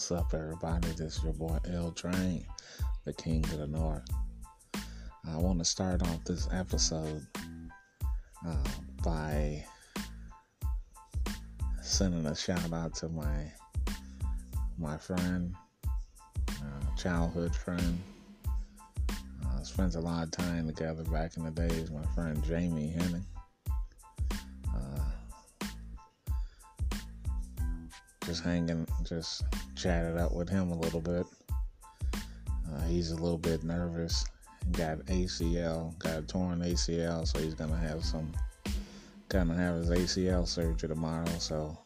What's up, everybody? This is your boy L Train, the King of the North. I want to start off this episode uh, by sending a shout out to my my friend, uh, childhood friend. Uh, spent a lot of time together back in the days. My friend Jamie Henning. Just hanging, just chatted up with him a little bit. Uh, he's a little bit nervous. Got ACL, got a torn ACL, so he's gonna have some, gonna have his ACL surgery tomorrow. So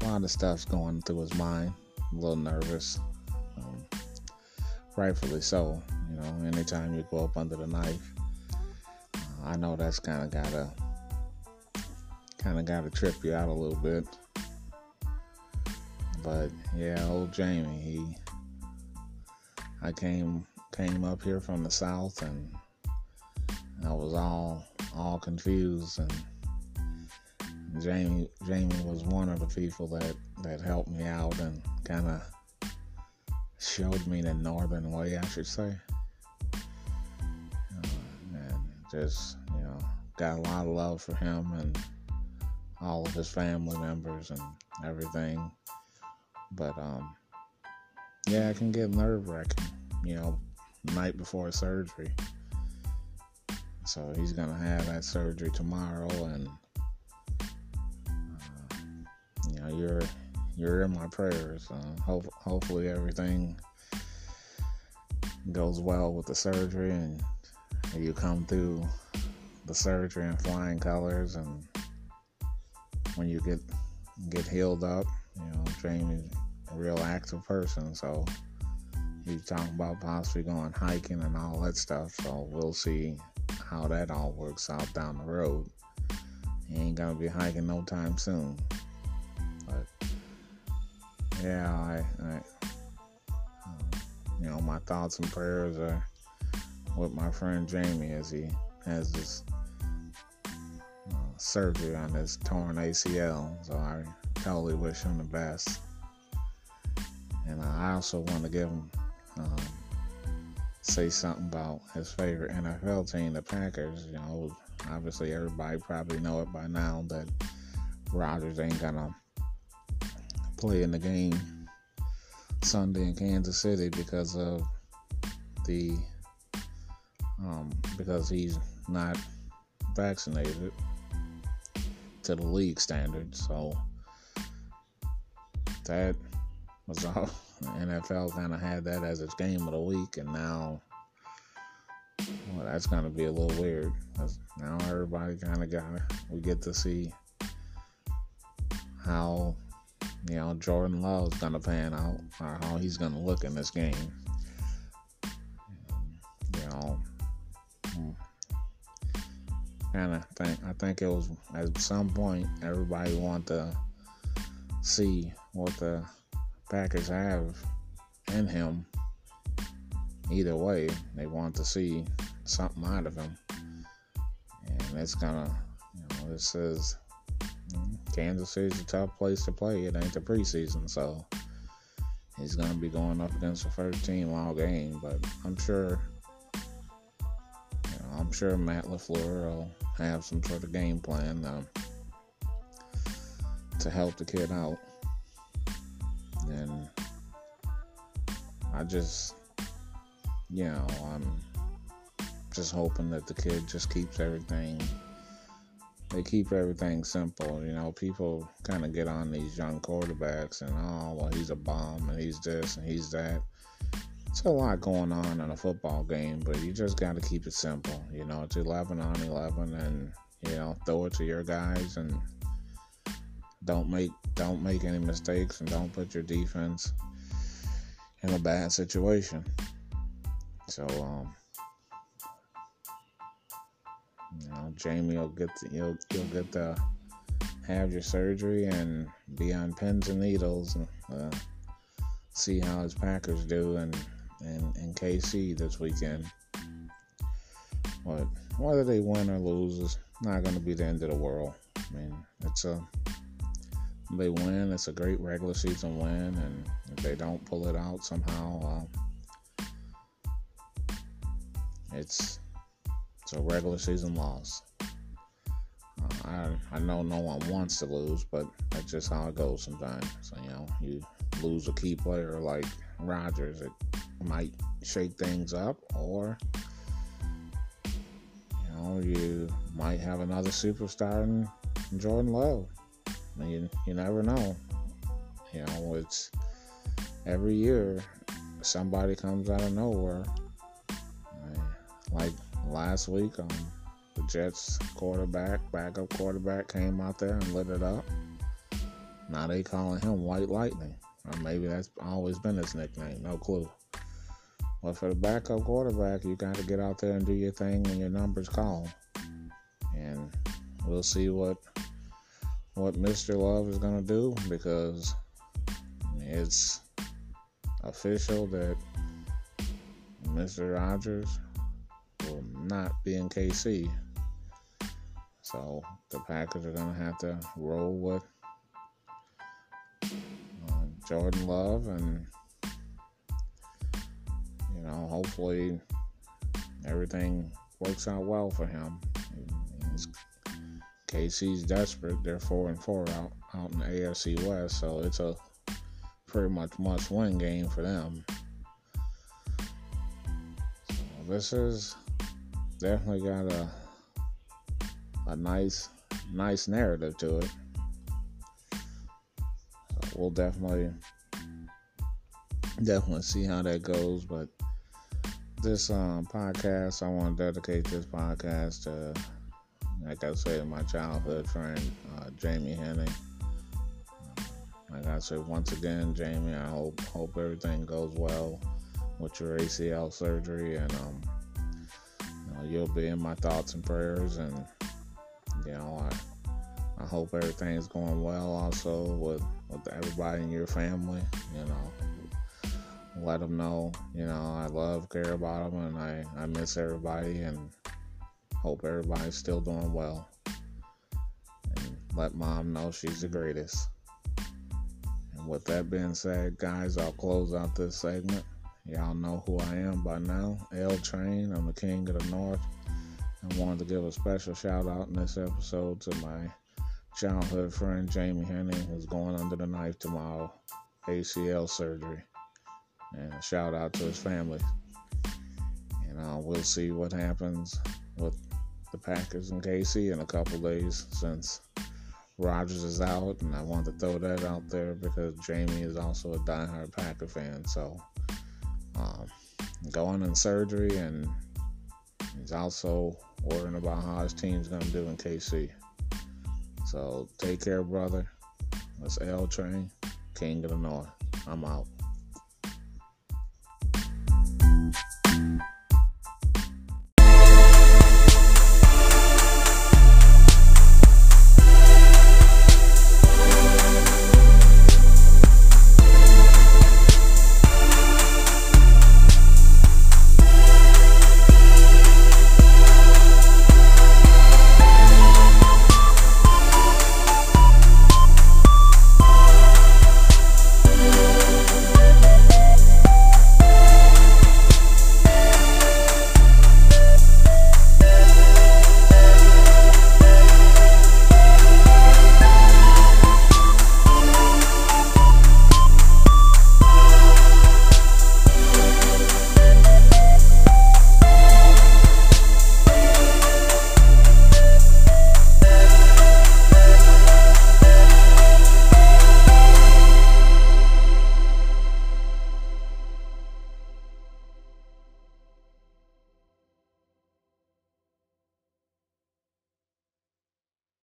a lot of stuff's going through his mind. A little nervous, um, rightfully so. You know, anytime you go up under the knife, uh, I know that's kind of gotta, kind of gotta trip you out a little bit. But yeah, old Jamie, he I came came up here from the south and I was all all confused and Jamie Jamie was one of the people that that helped me out and kind of showed me the northern way, I should say. Uh, and just you know got a lot of love for him and all of his family members and everything. But um, yeah, it can get nerve wracking, you know, night before surgery. So he's gonna have that surgery tomorrow, and uh, you know, you're you're in my prayers. Uh, hope, hopefully everything goes well with the surgery, and you come through the surgery in flying colors, and when you get get healed up, Jamie a real active person, so he's talking about possibly going hiking and all that stuff. So we'll see how that all works out down the road. He ain't gonna be hiking no time soon. But yeah, I, I you know, my thoughts and prayers are with my friend Jamie as he has this uh, surgery on his torn ACL. So I totally wish him the best. And I also want to give him um, say something about his favorite NFL team, the Packers. You know, obviously everybody probably know it by now that Rodgers ain't gonna play in the game Sunday in Kansas City because of the um, because he's not vaccinated to the league standards. So that was all. NFL kind of had that as its game of the week, and now well, that's gonna be a little weird. Now everybody kind of got we get to see how you know Jordan Love's gonna pan out, or how he's gonna look in this game. You know, hmm. kind of think I think it was at some point everybody want to see what the Packers have in him. Either way, they want to see something out of him. And it's gonna, you know, this is Kansas City's a tough place to play. It ain't the preseason, so he's gonna be going up against the first team all game. But I'm sure, you know, I'm sure Matt LaFleur will have some sort of game plan um, to help the kid out. And I just, you know, I'm just hoping that the kid just keeps everything. They keep everything simple. You know, people kind of get on these young quarterbacks and, oh, well, he's a bomb and he's this and he's that. It's a lot going on in a football game, but you just got to keep it simple. You know, it's 11 on 11 and, you know, throw it to your guys and don't make don't make any mistakes and don't put your defense in a bad situation. So um you know, Jamie will get to, you'll you'll get to have your surgery and be on pins and needles and uh, see how his Packers do in, in, in KC this weekend. But whether they win or lose is not going to be the end of the world. I mean, it's a they win, it's a great regular season win, and if they don't pull it out somehow, uh, it's it's a regular season loss. Uh, I I know no one wants to lose, but that's just how it goes sometimes. So you know, you lose a key player like Rodgers, it might shake things up, or you know, you might have another superstar in Jordan Love. You, you never know. You know, it's every year somebody comes out of nowhere. Like last week, um, the Jets quarterback, backup quarterback, came out there and lit it up. Now they calling him White Lightning, or maybe that's always been his nickname. No clue. But for the backup quarterback, you got to get out there and do your thing when your numbers call. And we'll see what what Mr. Love is going to do because it's official that Mr. Rodgers will not be in KC. So the Packers are going to have to roll with uh, Jordan Love and, you know, hopefully everything works out well for him. KC's desperate. They're four and four out out in the AFC West, so it's a pretty much must-win game for them. So this is definitely got a a nice nice narrative to it. So we'll definitely definitely see how that goes, but this um, podcast, I want to dedicate this podcast to like I said, my childhood friend, uh, Jamie Henning. Like I said, once again, Jamie, I hope hope everything goes well with your ACL surgery, and um, you know, you'll be in my thoughts and prayers, and you know, I I hope everything's going well also with with everybody in your family. You know, let them know, you know, I love, care about them, and I I miss everybody, and Hope everybody's still doing well. And let mom know she's the greatest. And with that being said, guys, I'll close out this segment. Y'all know who I am by now. L Train, I'm the king of the north. I wanted to give a special shout out in this episode to my childhood friend Jamie Henning, who's going under the knife tomorrow, ACL surgery. And a shout out to his family. And uh, we'll see what happens with the Packers and KC in a couple days since Rodgers is out, and I wanted to throw that out there because Jamie is also a diehard Packer fan. So um, going in surgery, and he's also worrying about how his team's going to do in KC. So take care, brother. That's L Train, King of the North. I'm out.